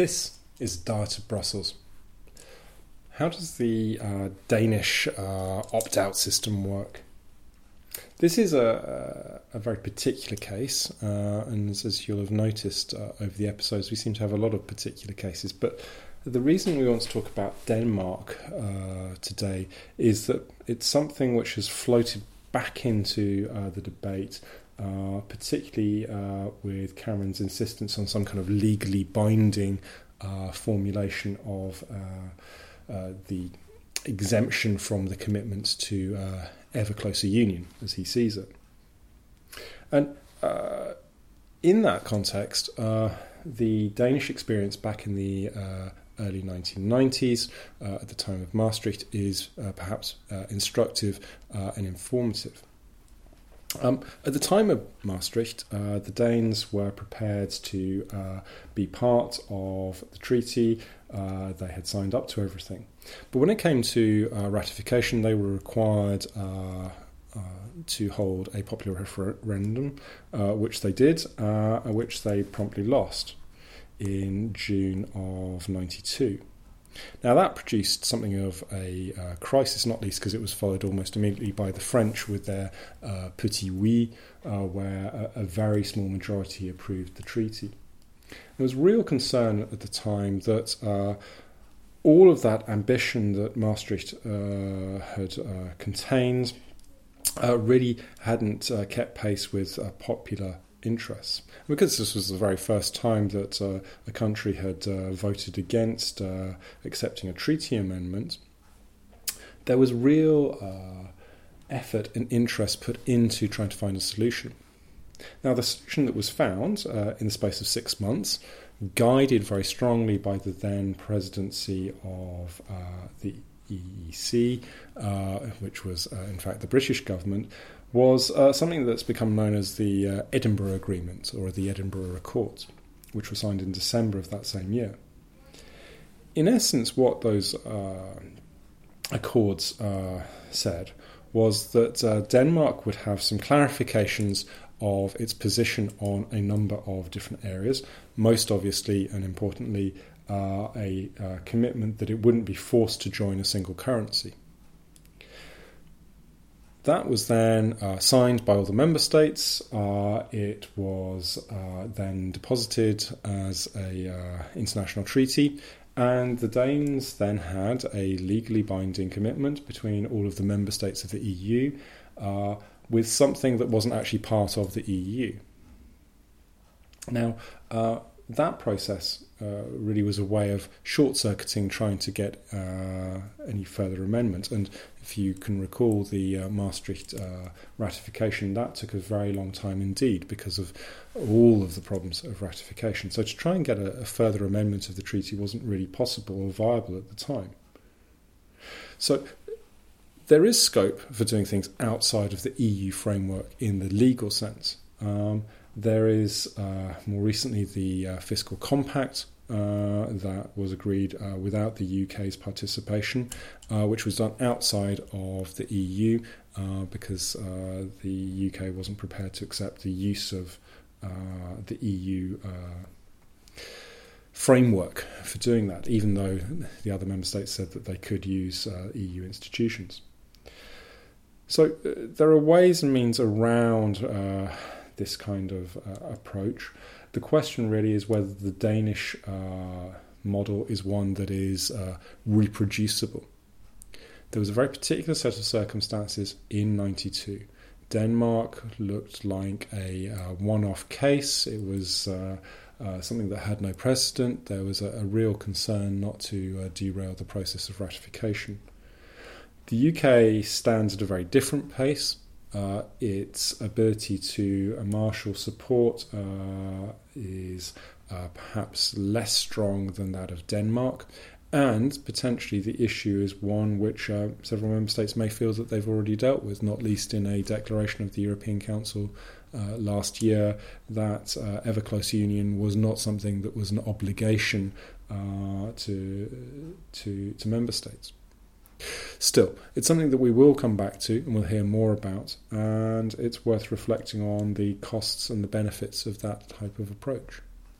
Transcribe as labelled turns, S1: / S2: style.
S1: This is Diet of Brussels. How does the uh, Danish uh, opt out system work? This is a, a, very particular case, uh, and as, you'll have noticed uh, over the episodes, we seem to have a lot of particular cases. But the reason we want to talk about Denmark uh, today is that it's something which has floated back into uh, the debate uh, particularly uh, with Cameron's insistence on some kind of legally binding uh, formulation of uh, uh, the exemption from the commitments to ever closer union, as he sees it. And in that context, the Danish experience back in the early 1990s, uh, at the time of Maastricht, is perhaps instructive and informative. Um, at the time of Maastricht, uh, the Danes were prepared to uh, be part of the treaty. Uh, they had signed up to everything. But when it came to uh, ratification, they were required uh, uh, to hold a popular referendum, which they did, which they promptly lost in June of 92. Now, that produced something of a uh, crisis, not least because it was followed almost immediately by the French with their uh, Petit Oui, uh, where a, a, very small majority approved the treaty. There was real concern at the time that uh, all of that ambition that Maastricht uh, had uh, contained really hadn't kept pace with popular interests. Because this was the very first time that uh, a country had uh, voted against uh, accepting a treaty amendment, there was real uh, effort and interest put into trying to find a solution. Now, the solution that was found uh, in the space of six months, guided very strongly by the then presidency of uh, the EEC, which was in fact the British government, was uh, something that's become known as the uh, Edinburgh Agreement or the Edinburgh Accords, which were signed in December of that same year. In essence, what those uh, accords uh, said was that uh, Denmark would have some clarifications of its position on a number of different areas, most obviously and importantly, uh, a commitment that it wouldn't be forced to join a single currency. That was then uh, signed by all the member states. Uh, it was uh, then deposited as a uh, international treaty, and the Danes then had a legally binding commitment between all of the member states of the EU uh, with something that wasn't actually part of the EU. Now, uh, that process uh, really was a way of short circuiting trying to get uh, any further amendments. And if you can recall the uh, Maastricht uh, ratification, that took a very long time indeed because of all of the problems of ratification. So to try and get a, a further amendment of the treaty wasn't really possible or viable at the time. So there is scope for doing things outside of the EU framework in the legal sense. Um, there is uh, more recently the uh, fiscal compact. Uh, that was agreed uh, without the UK's participation, uh, which was done outside of the EU uh, because the UK wasn't prepared to accept the use of the EU framework for doing that, even though the other member states said that they could use EU institutions. So there are ways and means around this kind of uh, approach. The question really is whether the Danish uh, model is one that is uh, reproducible. There was a very particular set of circumstances in 92. Denmark looked like a uh, one off case. It was uh, something that had no precedent. There was a, a real concern not to derail the process of ratification. The UK stands at a very different pace uh, its ability to uh, marshal support uh, is uh, perhaps less strong than that of Denmark. And potentially the issue is one which uh, several member states may feel that they've already dealt with, not least in a declaration of the European Council uh, last year that ever close union was not something that was an obligation to, to, to member states. Still, it's something that we will come back to and we'll hear more about, and it's worth reflecting on the costs and the benefits of that type of approach.